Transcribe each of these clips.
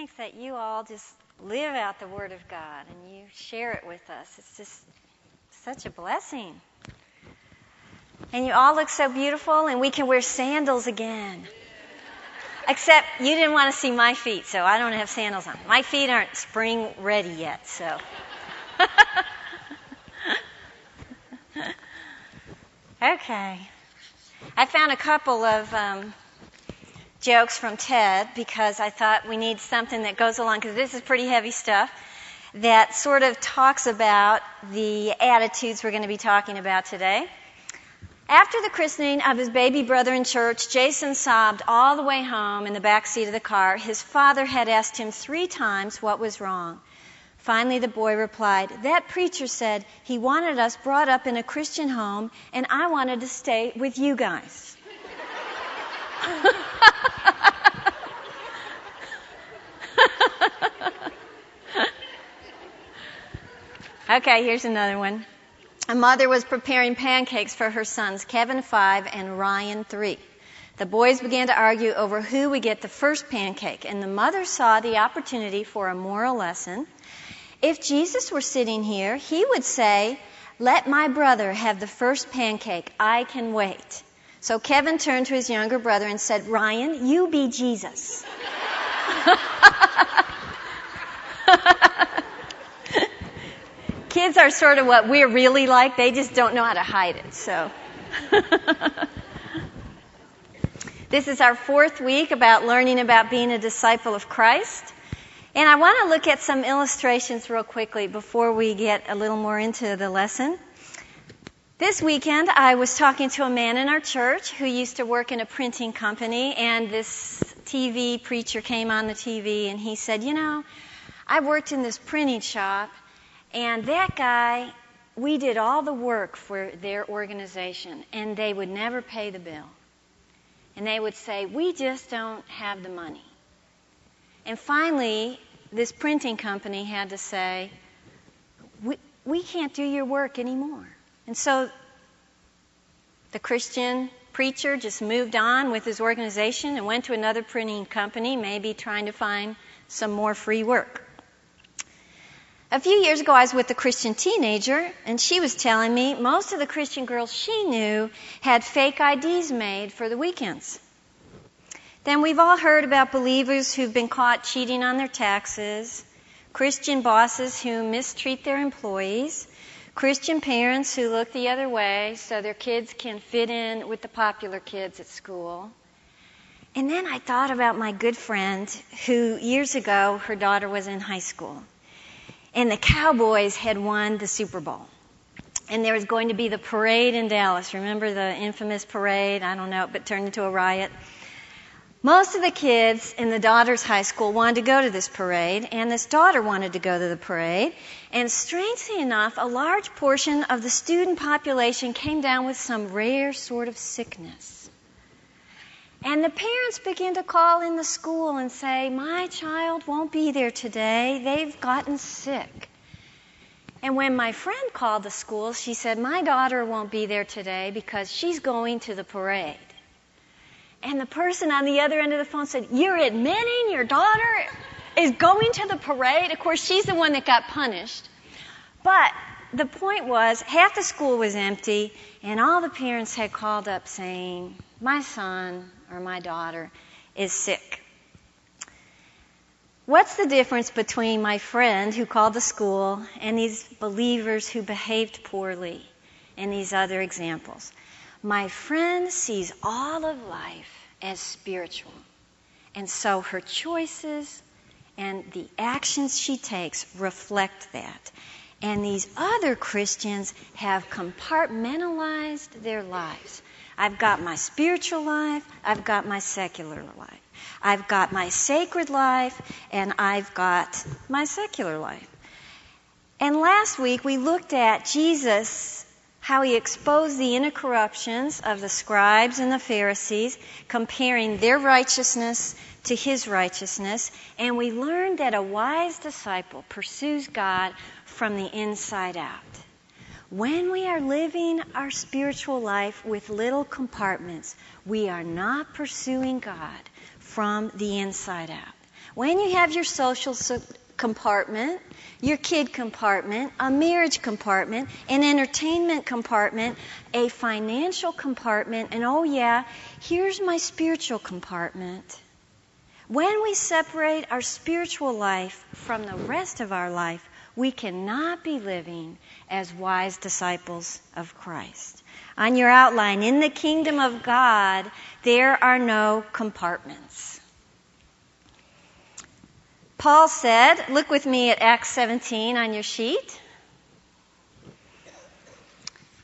thanks that you all just live out the Word of God and you share it with us. It's just such a blessing. And you all look so beautiful, and we can wear sandals again. Except you didn't want to see my feet, so I don't have sandals on. My feet aren't spring ready yet, so. okay. I found a couple of um, jokes from Ted because I thought we need something that goes along, because this is pretty heavy stuff, that sort of talks about the attitudes we're going to be talking about today. After the christening of his baby brother in church, Jason sobbed all the way home in the back seat of the car. His father had asked him three times what was wrong. Finally, the boy replied, That preacher said he wanted us brought up in a Christian home, and I wanted to stay with you guys. okay, here's another one. A mother was preparing pancakes for her sons, Kevin 5 and Ryan 3. The boys began to argue over who would get the first pancake, and the mother saw the opportunity for a moral lesson. If Jesus were sitting here, he would say, Let my brother have the first pancake. I can wait. So Kevin turned to his younger brother and said, Ryan, you be Jesus. Kids are sort of what we're really like. They just don't know how to hide it. So. this is our fourth week about learning about being a disciple of Christ. And I want to look at some illustrations real quickly before we get a little more into the lesson. This weekend, I was talking to a man in our church who used to work in a printing company, and this TV preacher came on the TV and he said, You know, I worked in this printing shop, and that guy, we did all the work for their organization, and they would never pay the bill. And they would say, We just don't have the money. And finally, this printing company had to say, We, we can't do your work anymore. And so the Christian preacher just moved on with his organization and went to another printing company, maybe trying to find some more free work. A few years ago, I was with a Christian teenager, and she was telling me most of the Christian girls she knew had fake IDs made for the weekends. Then we've all heard about believers who've been caught cheating on their taxes, Christian bosses who mistreat their employees, Christian parents who look the other way so their kids can fit in with the popular kids at school. And then I thought about my good friend who years ago her daughter was in high school. And the Cowboys had won the Super Bowl. And there was going to be the parade in Dallas. Remember the infamous parade? I don't know, but turned into a riot. Most of the kids in the daughter's high school wanted to go to this parade, and this daughter wanted to go to the parade. And strangely enough, a large portion of the student population came down with some rare sort of sickness. And the parents began to call in the school and say, My child won't be there today. They've gotten sick. And when my friend called the school, she said, My daughter won't be there today because she's going to the parade. And the person on the other end of the phone said, You're admitting your daughter is going to the parade? Of course, she's the one that got punished. But the point was, half the school was empty, and all the parents had called up saying, My son or my daughter is sick. What's the difference between my friend who called the school and these believers who behaved poorly and these other examples? My friend sees all of life as spiritual. And so her choices and the actions she takes reflect that. And these other Christians have compartmentalized their lives. I've got my spiritual life, I've got my secular life. I've got my sacred life, and I've got my secular life. And last week we looked at Jesus how he exposed the inner corruptions of the scribes and the Pharisees, comparing their righteousness to his righteousness, and we learned that a wise disciple pursues God from the inside out. When we are living our spiritual life with little compartments, we are not pursuing God from the inside out. When you have your social compartment, your kid compartment, a marriage compartment, an entertainment compartment, a financial compartment, and oh, yeah, here's my spiritual compartment. When we separate our spiritual life from the rest of our life, we cannot be living as wise disciples of Christ. On your outline, in the kingdom of God, there are no compartments. Paul said, look with me at Acts 17 on your sheet.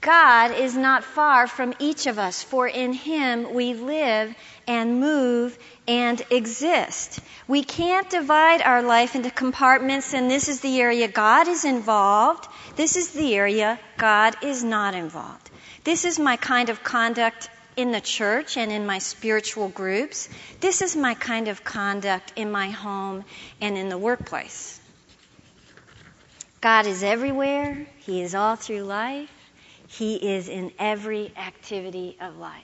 God is not far from each of us, for in Him we live and move and exist. We can't divide our life into compartments, and this is the area God is involved. This is the area God is not involved. This is my kind of conduct in the church and in my spiritual groups. This is my kind of conduct in my home and in the workplace. God is everywhere. He is all through life. He is in every activity of life.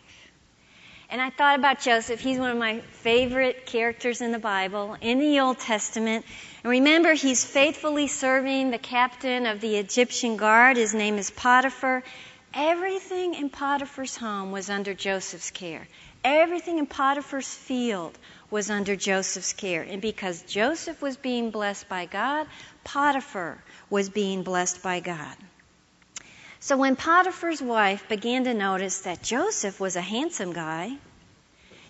And I thought about Joseph. He's one of my favorite characters in the Bible, in the Old Testament. And remember, he's faithfully serving the captain of the Egyptian guard. His name is Potiphar. Everything in Potiphar's home was under Joseph's care. Everything in Potiphar's field was under Joseph's care. And because Joseph was being blessed by God, Potiphar was being blessed by God. So when Potiphar's wife began to notice that Joseph was a handsome guy,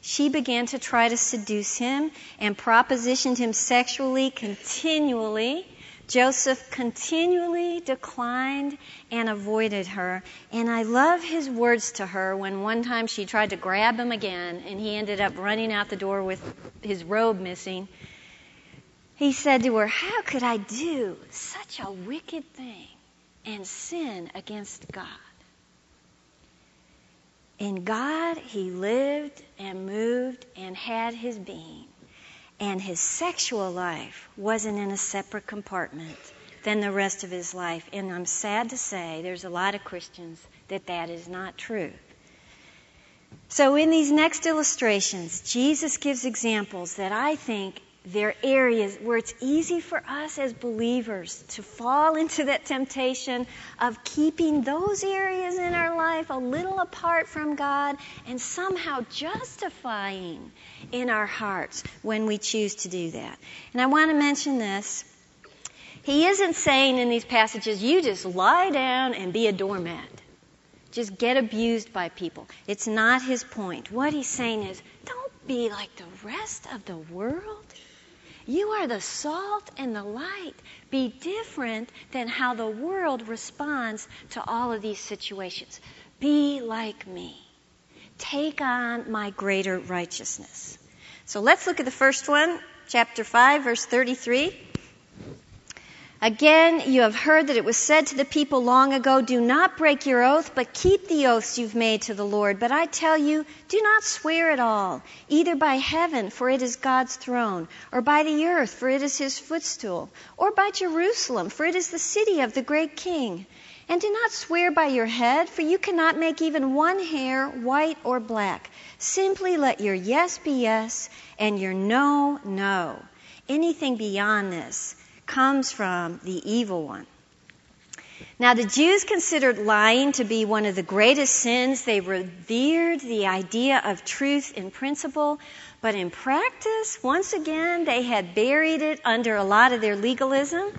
she began to try to seduce him and propositioned him sexually continually Joseph continually declined and avoided her. And I love his words to her when one time she tried to grab him again and he ended up running out the door with his robe missing. He said to her, How could I do such a wicked thing and sin against God? In God, he lived and moved and had his being and his sexual life wasn't in a separate compartment than the rest of his life. And I'm sad to say there's a lot of Christians that that is not true. So in these next illustrations, Jesus gives examples that I think there are areas where it's easy for us as believers to fall into that temptation of keeping those areas in our life a little apart from God and somehow justifying in our hearts when we choose to do that. And I want to mention this. He isn't saying in these passages, you just lie down and be a doormat. Just get abused by people. It's not his point. What he's saying is, don't be like the rest of the world. You are the salt and the light. Be different than how the world responds to all of these situations. Be like me. Take on my greater righteousness. So let's look at the first one, chapter 5, verse 33. Again, you have heard that it was said to the people long ago, Do not break your oath, but keep the oaths you've made to the Lord. But I tell you, do not swear at all, either by heaven, for it is God's throne, or by the earth, for it is his footstool, or by Jerusalem, for it is the city of the great king. And do not swear by your head, for you cannot make even one hair white or black. Simply let your yes be yes and your no, no. Anything beyond this comes from the evil one. Now, the Jews considered lying to be one of the greatest sins. They revered the idea of truth in principle, but in practice, once again, they had buried it under a lot of their legalism.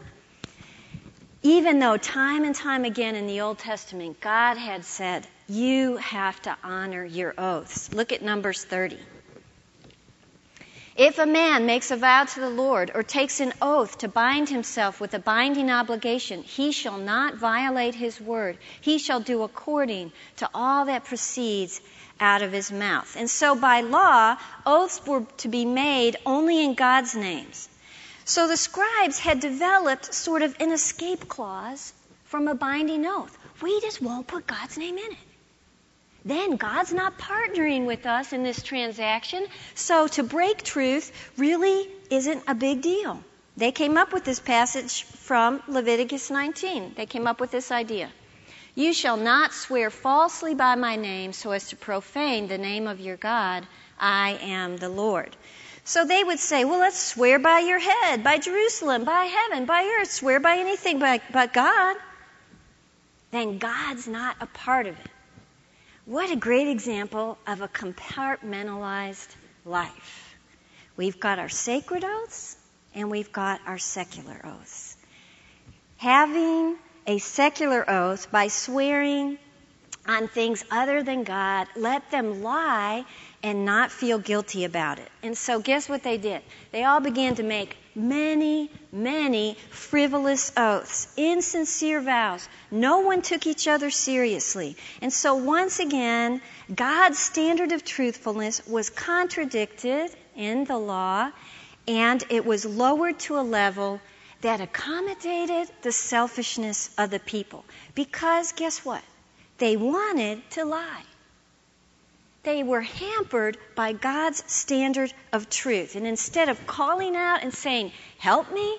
Even though time and time again in the Old Testament, God had said, You have to honor your oaths. Look at Numbers 30. If a man makes a vow to the Lord or takes an oath to bind himself with a binding obligation, he shall not violate his word. He shall do according to all that proceeds out of his mouth. And so by law, oaths were to be made only in God's names. So the scribes had developed sort of an escape clause from a binding oath. We just won't put God's name in it then God's not partnering with us in this transaction. So to break truth really isn't a big deal. They came up with this passage from Leviticus 19. They came up with this idea. You shall not swear falsely by my name so as to profane the name of your God. I am the Lord. So they would say, well, let's swear by your head, by Jerusalem, by heaven, by earth, swear by anything but, but God. Then God's not a part of it. What a great example of a compartmentalized life. We've got our sacred oaths and we've got our secular oaths. Having a secular oath by swearing on things other than God, let them lie and not feel guilty about it. And so, guess what they did? They all began to make many, many frivolous oaths, insincere vows. No one took each other seriously. And so, once again, God's standard of truthfulness was contradicted in the law, and it was lowered to a level that accommodated the selfishness of the people. Because, guess what? They wanted to lie. They were hampered by God's standard of truth. And instead of calling out and saying, Help me,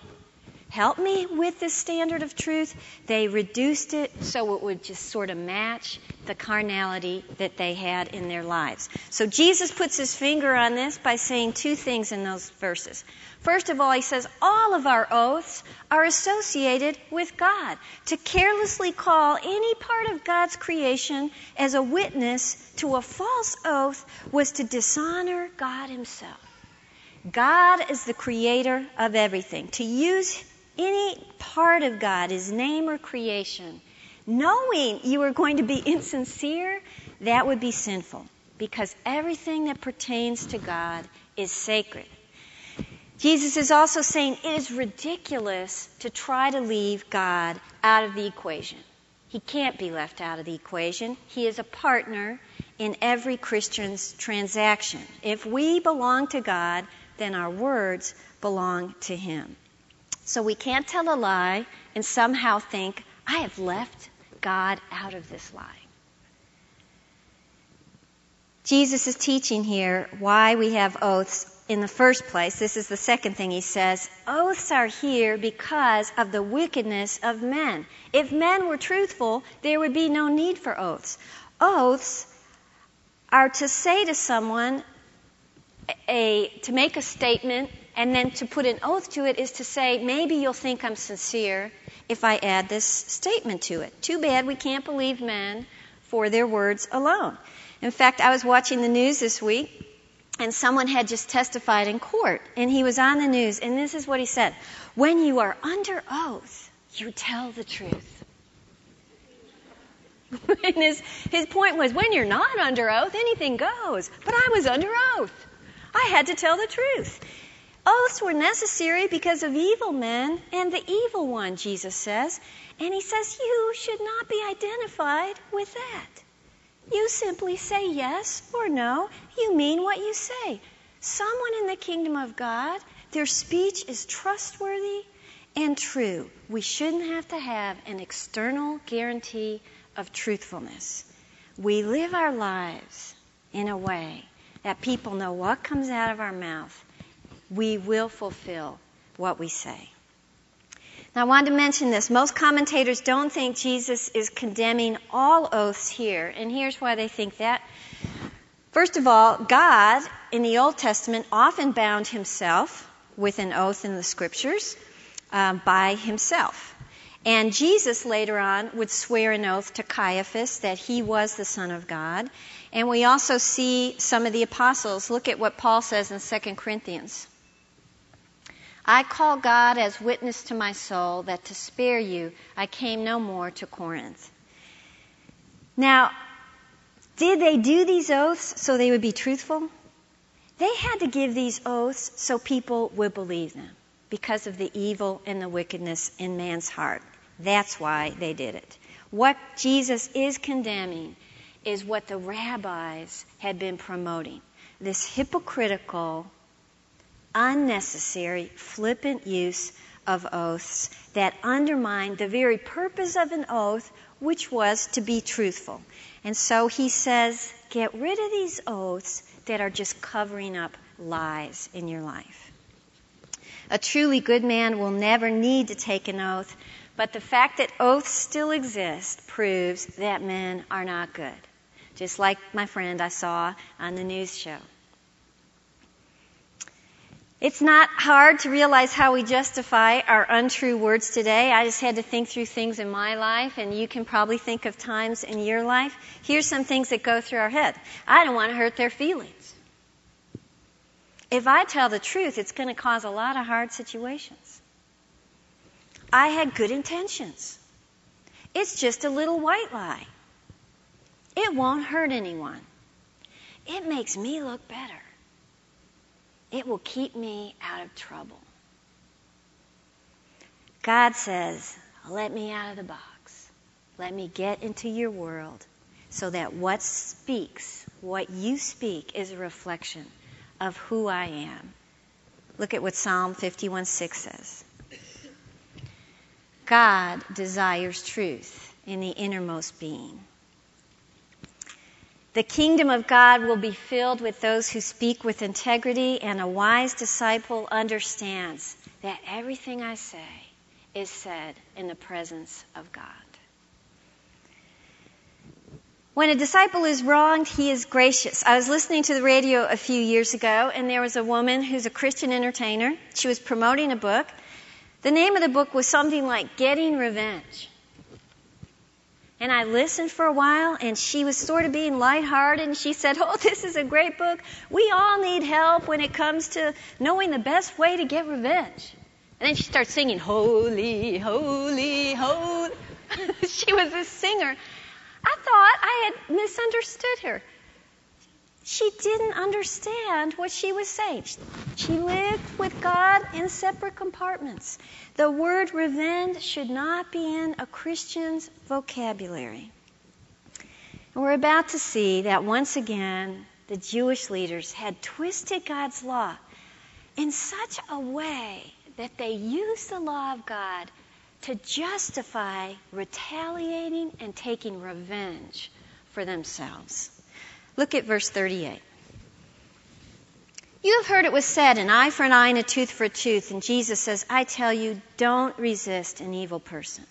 help me with this standard of truth, they reduced it so it would just sort of match the carnality that they had in their lives. So Jesus puts his finger on this by saying two things in those verses. First of all, he says all of our oaths are associated with God. To carelessly call any part of God's creation as a witness to a false oath was to dishonor God Himself. God is the creator of everything. To use any part of God, His name or creation, knowing you are going to be insincere, that would be sinful because everything that pertains to God is sacred. Jesus is also saying it is ridiculous to try to leave God out of the equation. He can't be left out of the equation. He is a partner in every Christian's transaction. If we belong to God, then our words belong to Him. So we can't tell a lie and somehow think, I have left God out of this lie. Jesus is teaching here why we have oaths in the first place. This is the second thing he says. Oaths are here because of the wickedness of men. If men were truthful, there would be no need for oaths. Oaths are to say to someone, a, to make a statement and then to put an oath to it is to say, maybe you'll think I'm sincere if I add this statement to it. Too bad we can't believe men for their words alone. In fact, I was watching the news this week and someone had just testified in court, and he was on the news, and this is what he said When you are under oath, you tell the truth. and his, his point was when you're not under oath, anything goes. But I was under oath. I had to tell the truth. Oaths were necessary because of evil men and the evil one, Jesus says. And he says you should not be identified with that. You simply say yes or no. You mean what you say. Someone in the kingdom of God, their speech is trustworthy and true. We shouldn't have to have an external guarantee of truthfulness. We live our lives in a way that people know what comes out of our mouth. We will fulfill what we say. Now, I wanted to mention this. Most commentators don't think Jesus is condemning all oaths here, and here's why they think that. First of all, God in the Old Testament often bound himself with an oath in the scriptures uh, by himself. And Jesus later on would swear an oath to Caiaphas that he was the Son of God. And we also see some of the apostles. Look at what Paul says in 2 Corinthians. I call God as witness to my soul that to spare you, I came no more to Corinth. Now, did they do these oaths so they would be truthful? They had to give these oaths so people would believe them because of the evil and the wickedness in man's heart. That's why they did it. What Jesus is condemning is what the rabbis had been promoting this hypocritical unnecessary, flippant use of oaths that undermine the very purpose of an oath, which was to be truthful. And so he says, get rid of these oaths that are just covering up lies in your life. A truly good man will never need to take an oath, but the fact that oaths still exist proves that men are not good. Just like my friend I saw on the news show. It's not hard to realize how we justify our untrue words today. I just had to think through things in my life, and you can probably think of times in your life. Here's some things that go through our head. I don't want to hurt their feelings. If I tell the truth, it's going to cause a lot of hard situations. I had good intentions. It's just a little white lie. It won't hurt anyone. It makes me look better. It will keep me out of trouble. God says, let me out of the box. Let me get into your world so that what speaks, what you speak, is a reflection of who I am. Look at what Psalm 51 6 says. God desires truth in the innermost being. The kingdom of God will be filled with those who speak with integrity, and a wise disciple understands that everything I say is said in the presence of God. When a disciple is wronged, he is gracious. I was listening to the radio a few years ago, and there was a woman who's a Christian entertainer. She was promoting a book. The name of the book was something like Getting Revenge. And I listened for a while, and she was sort of being lighthearted, and she said, Oh, this is a great book. We all need help when it comes to knowing the best way to get revenge. And then she starts singing, Holy, Holy, Holy. she was a singer. I thought I had misunderstood her she didn't understand what she was saying. She lived with God in separate compartments. The word revenge should not be in a Christian's vocabulary. And we're about to see that once again, the Jewish leaders had twisted God's law in such a way that they used the law of God to justify retaliating and taking revenge for themselves. Look at verse 38. You have heard it was said, an eye for an eye and a tooth for a tooth. And Jesus says, I tell you, don't resist an evil person.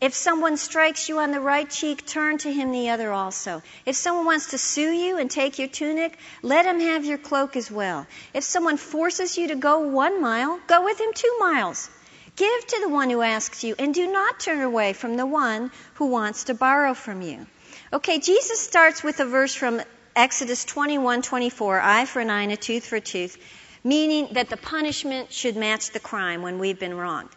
If someone strikes you on the right cheek, turn to him the other also. If someone wants to sue you and take your tunic, let him have your cloak as well. If someone forces you to go one mile, go with him two miles. Give to the one who asks you, and do not turn away from the one who wants to borrow from you. Okay, Jesus starts with a verse from Exodus 21 24, eye for an eye and a tooth for a tooth, meaning that the punishment should match the crime when we've been wronged.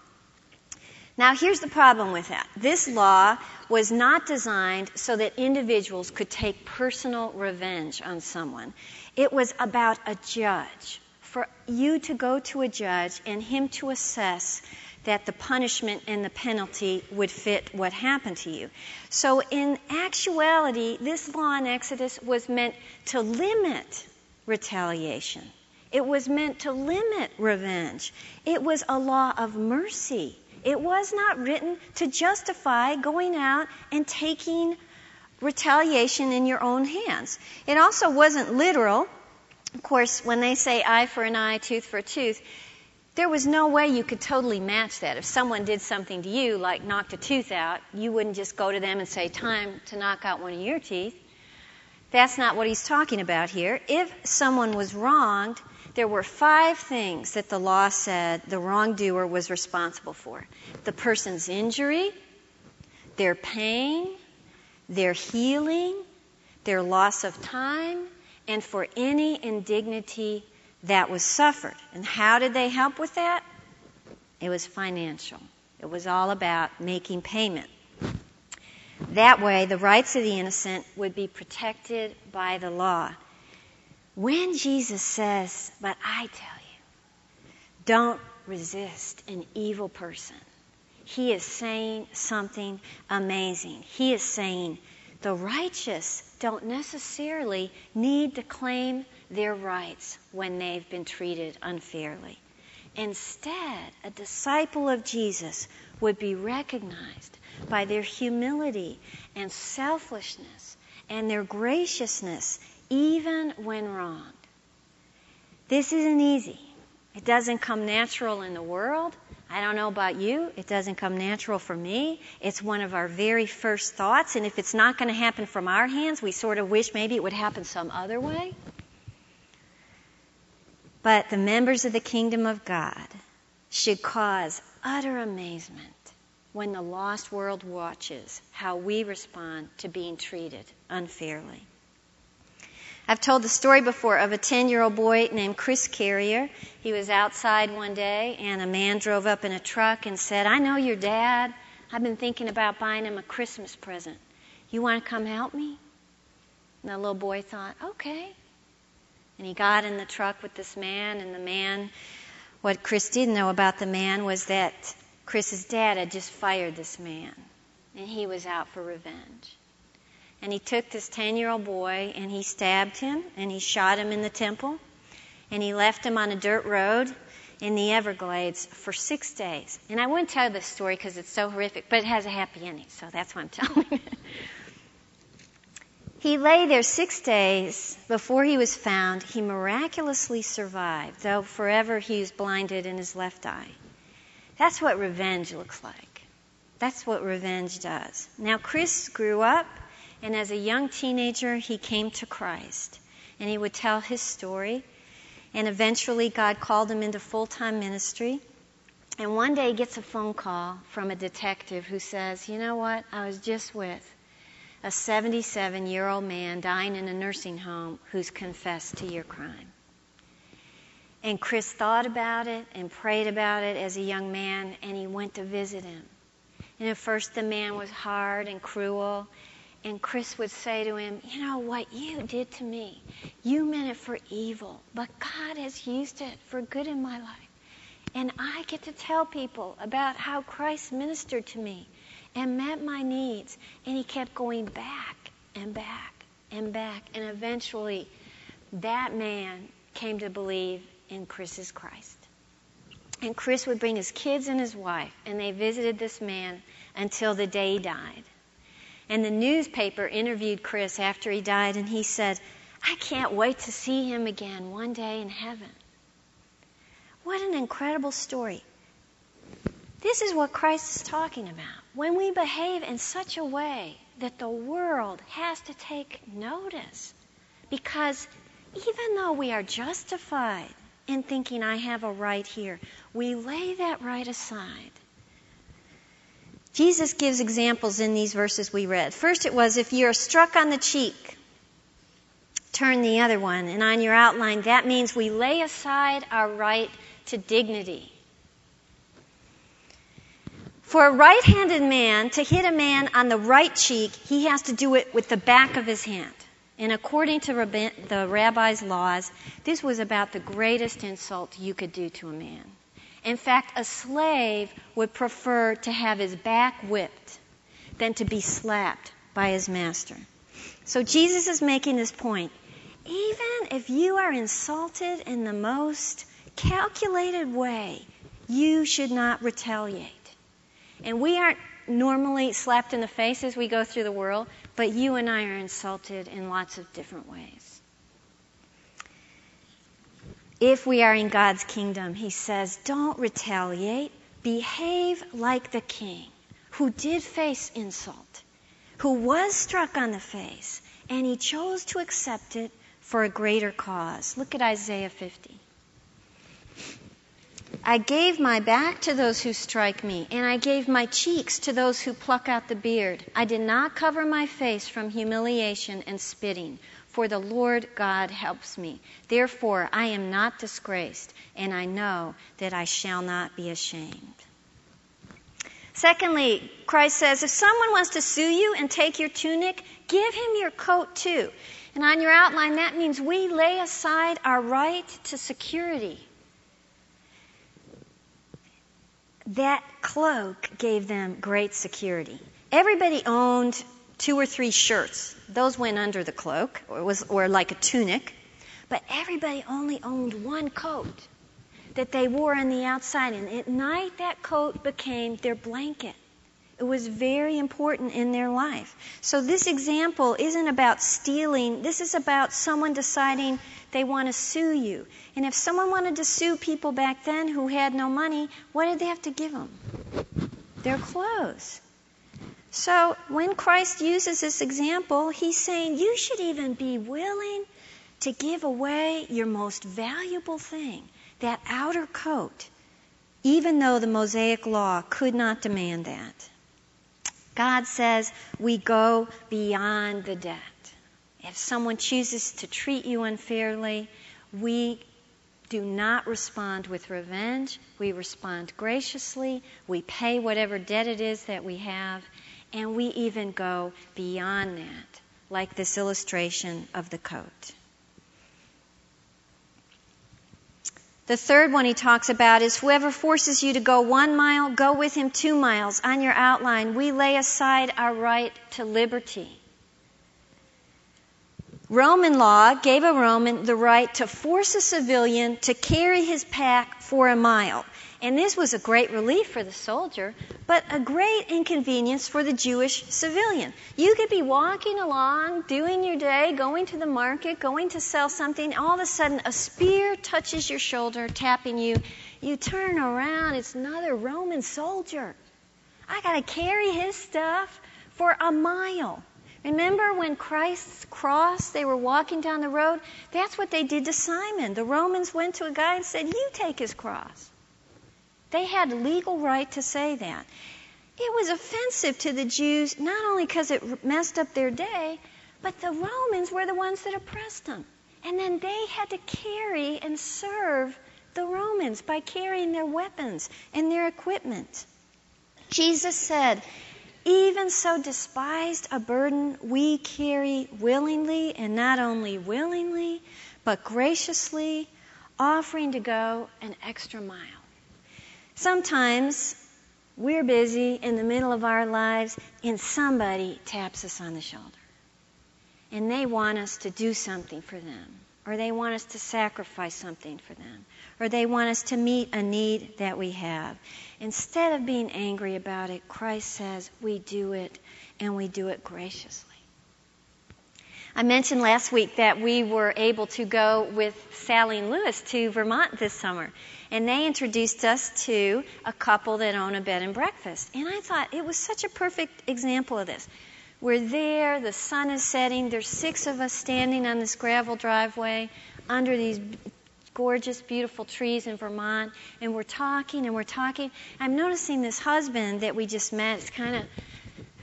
Now, here's the problem with that. This law was not designed so that individuals could take personal revenge on someone. It was about a judge, for you to go to a judge and him to assess that the punishment and the penalty would fit what happened to you. So, in actuality, this law in Exodus was meant to limit retaliation. It was meant to limit revenge. It was a law of mercy. It was not written to justify going out and taking retaliation in your own hands. It also wasn't literal. Of course, when they say eye for an eye, tooth for a tooth, there was no way you could totally match that. If someone did something to you, like knocked a tooth out, you wouldn't just go to them and say, Time to knock out one of your teeth. That's not what he's talking about here. If someone was wronged, there were five things that the law said the wrongdoer was responsible for the person's injury, their pain, their healing, their loss of time, and for any indignity that was suffered. And how did they help with that? It was financial. It was all about making payment. That way, the rights of the innocent would be protected by the law. When Jesus says, But I tell you, don't resist an evil person, he is saying something amazing. He is saying, the righteous don't necessarily need to claim their rights when they've been treated unfairly. Instead, a disciple of Jesus would be recognized by their humility and selfishness and their graciousness, even when wronged. This isn't easy. It doesn't come natural in the world. I don't know about you. It doesn't come natural for me. It's one of our very first thoughts. And if it's not going to happen from our hands, we sort of wish maybe it would happen some other way. But the members of the kingdom of God should cause utter amazement when the lost world watches how we respond to being treated unfairly. I've told the story before of a 10 year old boy named Chris Carrier. He was outside one day and a man drove up in a truck and said, I know your dad. I've been thinking about buying him a Christmas present. You want to come help me? And the little boy thought, okay. And he got in the truck with this man, and the man, what Chris didn't know about the man was that Chris's dad had just fired this man, and he was out for revenge. And he took this 10 year old boy and he stabbed him and he shot him in the temple and he left him on a dirt road in the Everglades for six days. And I wouldn't tell this story because it's so horrific, but it has a happy ending, so that's why I'm telling it. He lay there six days before he was found. He miraculously survived, though forever he was blinded in his left eye. That's what revenge looks like. That's what revenge does. Now, Chris grew up and as a young teenager, he came to Christ. And he would tell his story. And eventually, God called him into full time ministry. And one day, he gets a phone call from a detective who says, You know what? I was just with a 77 year old man dying in a nursing home who's confessed to your crime. And Chris thought about it and prayed about it as a young man, and he went to visit him. And at first, the man was hard and cruel, and Chris would say to him, You know what you did to me? You meant it for evil, but God has used it for good in my life. And I get to tell people about how Christ ministered to me and met my needs. And he kept going back and back and back. And eventually, that man came to believe in Chris's Christ. And Chris would bring his kids and his wife, and they visited this man until the day he died. And the newspaper interviewed Chris after he died, and he said, I can't wait to see him again one day in heaven. What an incredible story. This is what Christ is talking about. When we behave in such a way that the world has to take notice, because even though we are justified in thinking I have a right here, we lay that right aside Jesus gives examples in these verses we read. First, it was if you're struck on the cheek, turn the other one. And on your outline, that means we lay aside our right to dignity. For a right handed man to hit a man on the right cheek, he has to do it with the back of his hand. And according to the rabbi's laws, this was about the greatest insult you could do to a man. In fact, a slave would prefer to have his back whipped than to be slapped by his master. So Jesus is making this point. Even if you are insulted in the most calculated way, you should not retaliate. And we aren't normally slapped in the face as we go through the world, but you and I are insulted in lots of different ways if we are in God's kingdom, he says, don't retaliate. Behave like the king who did face insult, who was struck on the face, and he chose to accept it for a greater cause. Look at Isaiah 50. I gave my back to those who strike me, and I gave my cheeks to those who pluck out the beard. I did not cover my face from humiliation and spitting for the Lord God helps me. Therefore, I am not disgraced, and I know that I shall not be ashamed. Secondly, Christ says, if someone wants to sue you and take your tunic, give him your coat too. And on your outline, that means we lay aside our right to security. That cloak gave them great security. Everybody owned two or three shirts. Those went under the cloak, or, was, or like a tunic. But everybody only owned one coat that they wore on the outside. And at night, that coat became their blanket. It was very important in their life. So this example isn't about stealing. This is about someone deciding they want to sue you. And if someone wanted to sue people back then who had no money, what did they have to give them? Their clothes. So when Christ uses this example, he's saying you should even be willing to give away your most valuable thing, that outer coat, even though the Mosaic law could not demand that. God says we go beyond the debt. If someone chooses to treat you unfairly, we do not respond with revenge. We respond graciously. We pay whatever debt it is that we have. And we even go beyond that, like this illustration of the coat. The third one he talks about is whoever forces you to go one mile, go with him two miles. On your outline, we lay aside our right to liberty. Roman law gave a Roman the right to force a civilian to carry his pack for a mile. And this was a great relief for the soldier, but a great inconvenience for the Jewish civilian. You could be walking along, doing your day, going to the market, going to sell something. All of a sudden, a spear touches your shoulder, tapping you. You turn around, it's another Roman soldier. I got to carry his stuff for a mile. Remember when Christ's cross, they were walking down the road? That's what they did to Simon. The Romans went to a guy and said, You take his cross. They had legal right to say that. It was offensive to the Jews, not only because it messed up their day, but the Romans were the ones that oppressed them. And then they had to carry and serve the Romans by carrying their weapons and their equipment. Jesus said, even so despised a burden we carry willingly, and not only willingly, but graciously, offering to go an extra mile. Sometimes we're busy in the middle of our lives and somebody taps us on the shoulder. And they want us to do something for them, or they want us to sacrifice something for them, or they want us to meet a need that we have. Instead of being angry about it, Christ says we do it and we do it graciously. I mentioned last week that we were able to go with Sally and Lewis to Vermont this summer. And they introduced us to a couple that own a bed and breakfast. And I thought it was such a perfect example of this. We're there, the sun is setting, there's six of us standing on this gravel driveway under these gorgeous, beautiful trees in Vermont, and we're talking and we're talking. I'm noticing this husband that we just met is kind of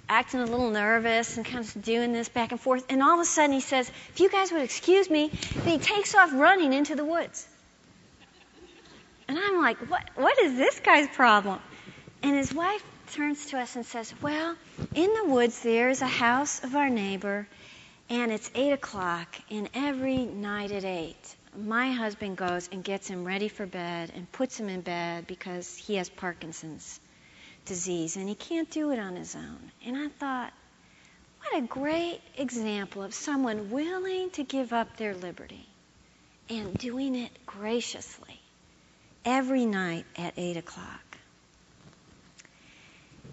acting a little nervous and kind of doing this back and forth. And all of a sudden he says, If you guys would excuse me, and he takes off running into the woods. And I'm like, What, what is this guy's problem? And his wife turns to us and says, Well, in the woods there is a house of our neighbor, and it's 8 o'clock, and every night at 8, my husband goes and gets him ready for bed and puts him in bed because he has Parkinson's disease and he can't do it on his own. And I thought, what a great example of someone willing to give up their liberty and doing it graciously every night at 8 o'clock.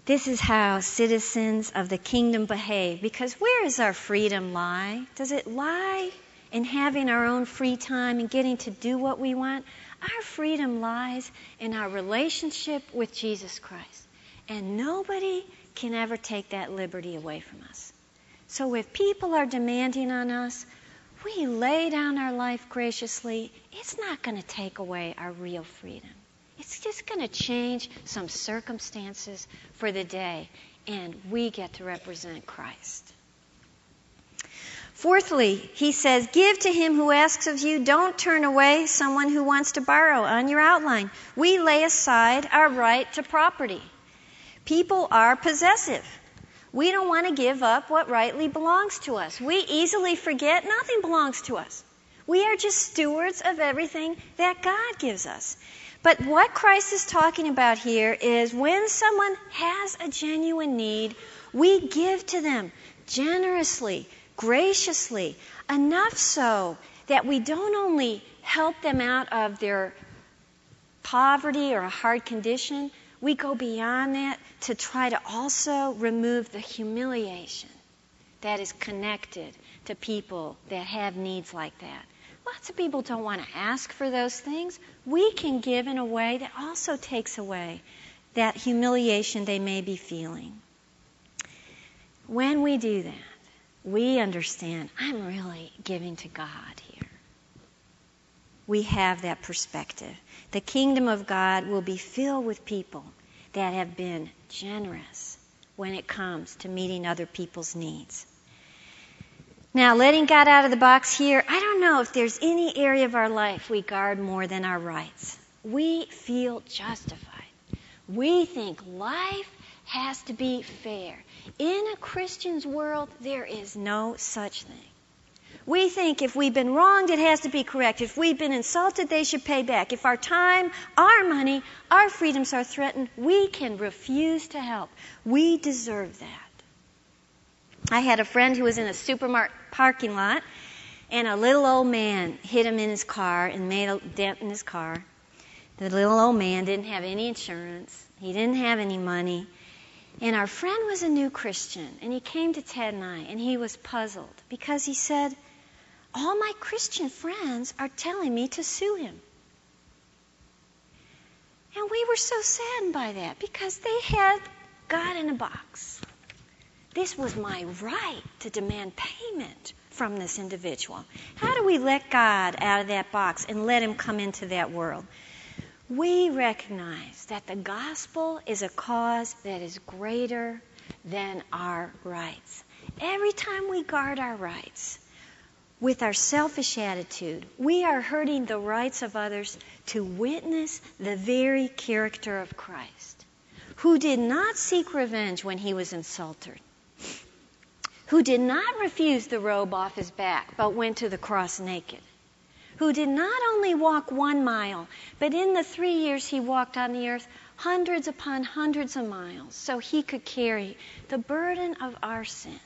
This is how citizens of the kingdom behave because where does our freedom lie? Does it lie in having our own free time and getting to do what we want? Our freedom lies in our relationship with Jesus Christ. And nobody can ever take that liberty away from us. So if people are demanding on us, we lay down our life graciously, it's not going to take away our real freedom. It's just going to change some circumstances for the day, and we get to represent Christ. Fourthly, he says, Give to him who asks of you. Don't turn away someone who wants to borrow. On your outline, we lay aside our right to property. People are possessive. We don't want to give up what rightly belongs to us. We easily forget nothing belongs to us. We are just stewards of everything that God gives us. But what Christ is talking about here is when someone has a genuine need, we give to them generously, graciously, enough so that we don't only help them out of their poverty or a hard condition, we go beyond that to try to also remove the humiliation that is connected to people that have needs like that. Lots of people don't want to ask for those things. We can give in a way that also takes away that humiliation they may be feeling. When we do that, we understand I'm really giving to God. We have that perspective. The kingdom of God will be filled with people that have been generous when it comes to meeting other people's needs. Now, letting God out of the box here, I don't know if there's any area of our life we guard more than our rights. We feel justified. We think life has to be fair. In a Christian's world, there is no such thing. We think if we've been wronged, it has to be correct. If we've been insulted, they should pay back. If our time, our money, our freedoms are threatened, we can refuse to help. We deserve that. I had a friend who was in a supermarket parking lot, and a little old man hit him in his car and made a dent in his car. The little old man didn't have any insurance, he didn't have any money. And our friend was a new Christian, and he came to Ted and I, and he was puzzled because he said, all my Christian friends are telling me to sue him. And we were so saddened by that because they had God in a box. This was my right to demand payment from this individual. How do we let God out of that box and let him come into that world? We recognize that the gospel is a cause that is greater than our rights. Every time we guard our rights, with our selfish attitude, we are hurting the rights of others to witness the very character of Christ, who did not seek revenge when he was insulted, who did not refuse the robe off his back, but went to the cross naked, who did not only walk one mile, but in the three years he walked on the earth, hundreds upon hundreds of miles, so he could carry the burden of our sin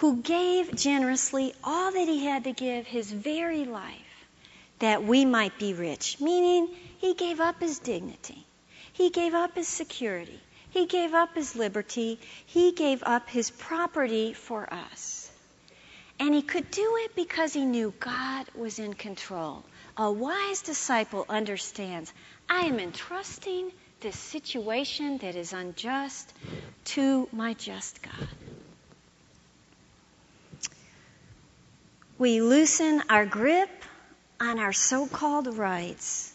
who gave generously all that he had to give, his very life, that we might be rich. Meaning, he gave up his dignity, he gave up his security, he gave up his liberty, he gave up his property for us. And he could do it because he knew God was in control. A wise disciple understands I am entrusting this situation that is unjust to my just God. We loosen our grip on our so called rights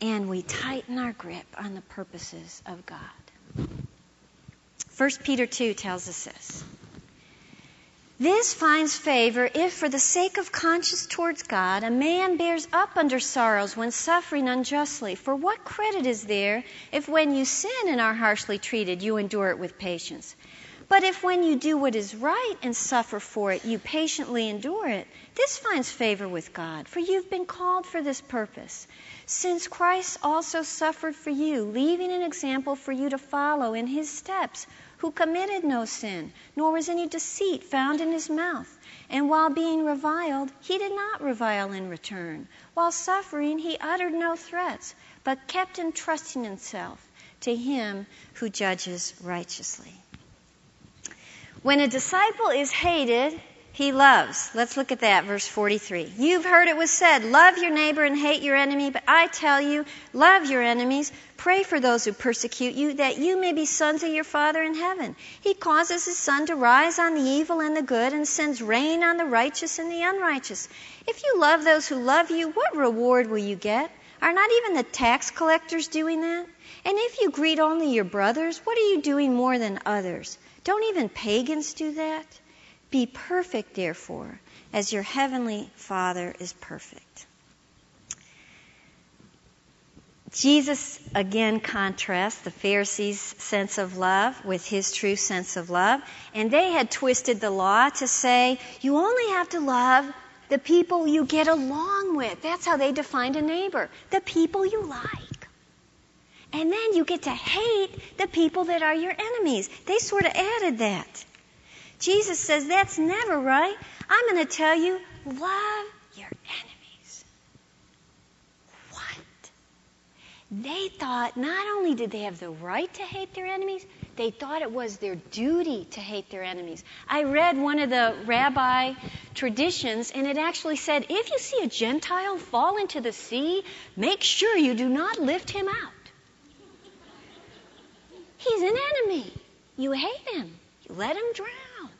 and we tighten our grip on the purposes of God. 1 Peter 2 tells us this. This finds favor if, for the sake of conscience towards God, a man bears up under sorrows when suffering unjustly. For what credit is there if, when you sin and are harshly treated, you endure it with patience? But if when you do what is right and suffer for it, you patiently endure it, this finds favor with God, for you've been called for this purpose. Since Christ also suffered for you, leaving an example for you to follow in his steps, who committed no sin, nor was any deceit found in his mouth. And while being reviled, he did not revile in return. While suffering, he uttered no threats, but kept entrusting himself to him who judges righteously. When a disciple is hated, he loves. Let's look at that, verse 43. You've heard it was said, love your neighbor and hate your enemy, but I tell you, love your enemies, pray for those who persecute you, that you may be sons of your Father in heaven. He causes his sun to rise on the evil and the good, and sends rain on the righteous and the unrighteous. If you love those who love you, what reward will you get? Are not even the tax collectors doing that? And if you greet only your brothers, what are you doing more than others? Don't even pagans do that? Be perfect, therefore, as your heavenly Father is perfect. Jesus again contrasts the Pharisees' sense of love with his true sense of love. And they had twisted the law to say, you only have to love the people you get along with. That's how they defined a neighbor. The people you like. And then you get to hate the people that are your enemies. They sort of added that. Jesus says that's never right. I'm going to tell you, love your enemies. What? They thought not only did they have the right to hate their enemies, they thought it was their duty to hate their enemies. I read one of the rabbi traditions, and it actually said if you see a Gentile fall into the sea, make sure you do not lift him out. He's an enemy. You hate him. You let him drown.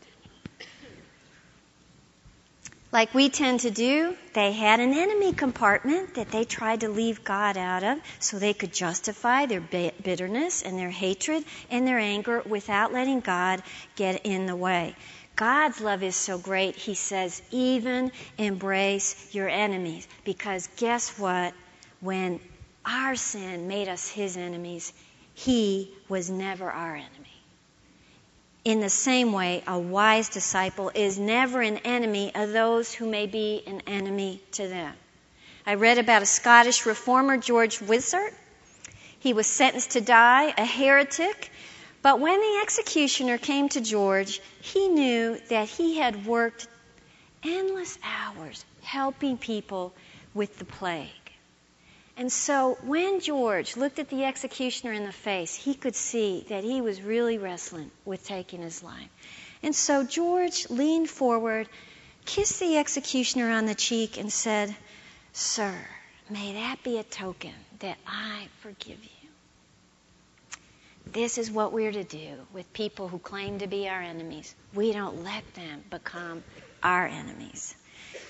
like we tend to do, they had an enemy compartment that they tried to leave God out of so they could justify their bitterness and their hatred and their anger without letting God get in the way. God's love is so great, He says, even embrace your enemies. Because guess what? When our sin made us His enemies, He was never our enemy. In the same way, a wise disciple is never an enemy of those who may be an enemy to them. I read about a Scottish reformer, George Wishart. He was sentenced to die, a heretic, but when the executioner came to George, he knew that he had worked endless hours helping people with the plague. And so when George looked at the executioner in the face, he could see that he was really wrestling with taking his life. And so George leaned forward, kissed the executioner on the cheek, and said, Sir, may that be a token that I forgive you. This is what we're to do with people who claim to be our enemies. We don't let them become our enemies.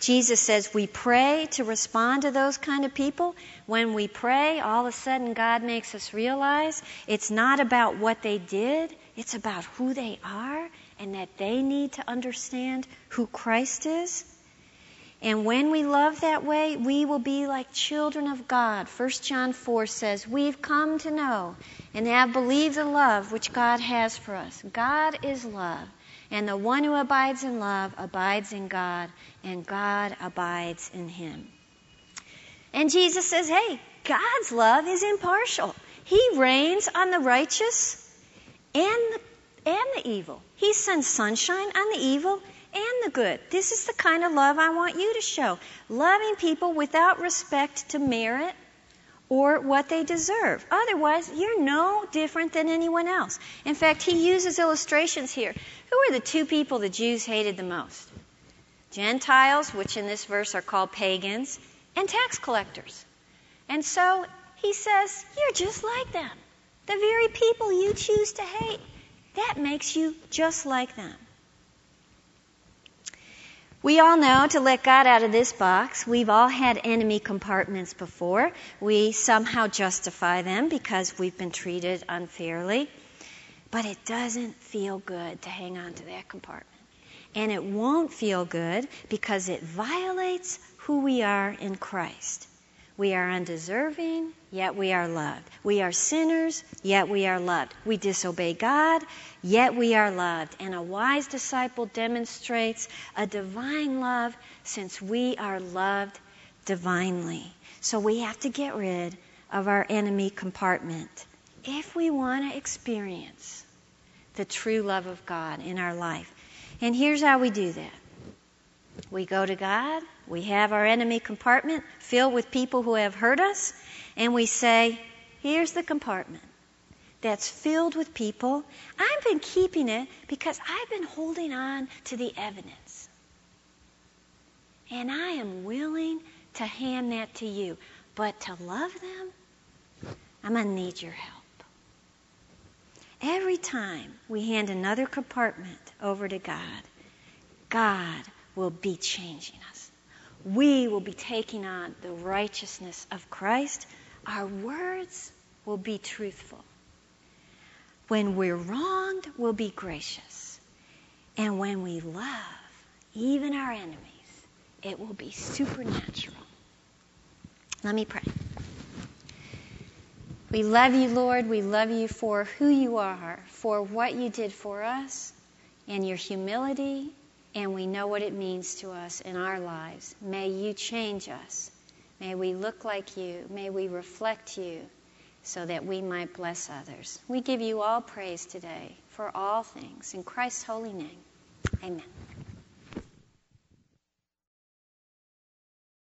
Jesus says we pray to respond to those kind of people. When we pray, all of a sudden God makes us realize it's not about what they did, it's about who they are and that they need to understand who Christ is. And when we love that way, we will be like children of God. 1 John 4 says, We've come to know and have believed the love which God has for us. God is love. And the one who abides in love abides in God, and God abides in him. And Jesus says, hey, God's love is impartial. He rains on the righteous and the, and the evil. He sends sunshine on the evil and the good. This is the kind of love I want you to show. Loving people without respect to merit or what they deserve. Otherwise, you're no different than anyone else. In fact, he uses illustrations here. Who are the two people the Jews hated the most? Gentiles, which in this verse are called pagans, and tax collectors. And so he says, You're just like them. The very people you choose to hate, that makes you just like them. We all know to let God out of this box. We've all had enemy compartments before. We somehow justify them because we've been treated unfairly. But it doesn't feel good to hang on to that compartment. And it won't feel good because it violates who we are in Christ. We are undeserving, yet we are loved. We are sinners, yet we are loved. We disobey God, yet we are loved. And a wise disciple demonstrates a divine love since we are loved divinely. So we have to get rid of our enemy compartment if we want to experience the true love of God in our life. And here's how we do that we go to God, we have our enemy compartment filled with people who have hurt us, and we say, Here's the compartment that's filled with people. I've been keeping it because I've been holding on to the evidence. And I am willing to hand that to you. But to love them, I'm going to need your help. Every time we hand another compartment over to God, God will be changing us. We will be taking on the righteousness of Christ. Our words will be truthful. When we're wronged, we'll be gracious. And when we love even our enemies, it will be supernatural. Let me pray. We love you, Lord. We love you for who you are, for what you did for us, and your humility and we know what it means to us in our lives. May you change us. May we look like you. May we reflect you so that we might bless others. We give you all praise today for all things. In Christ's holy name, amen.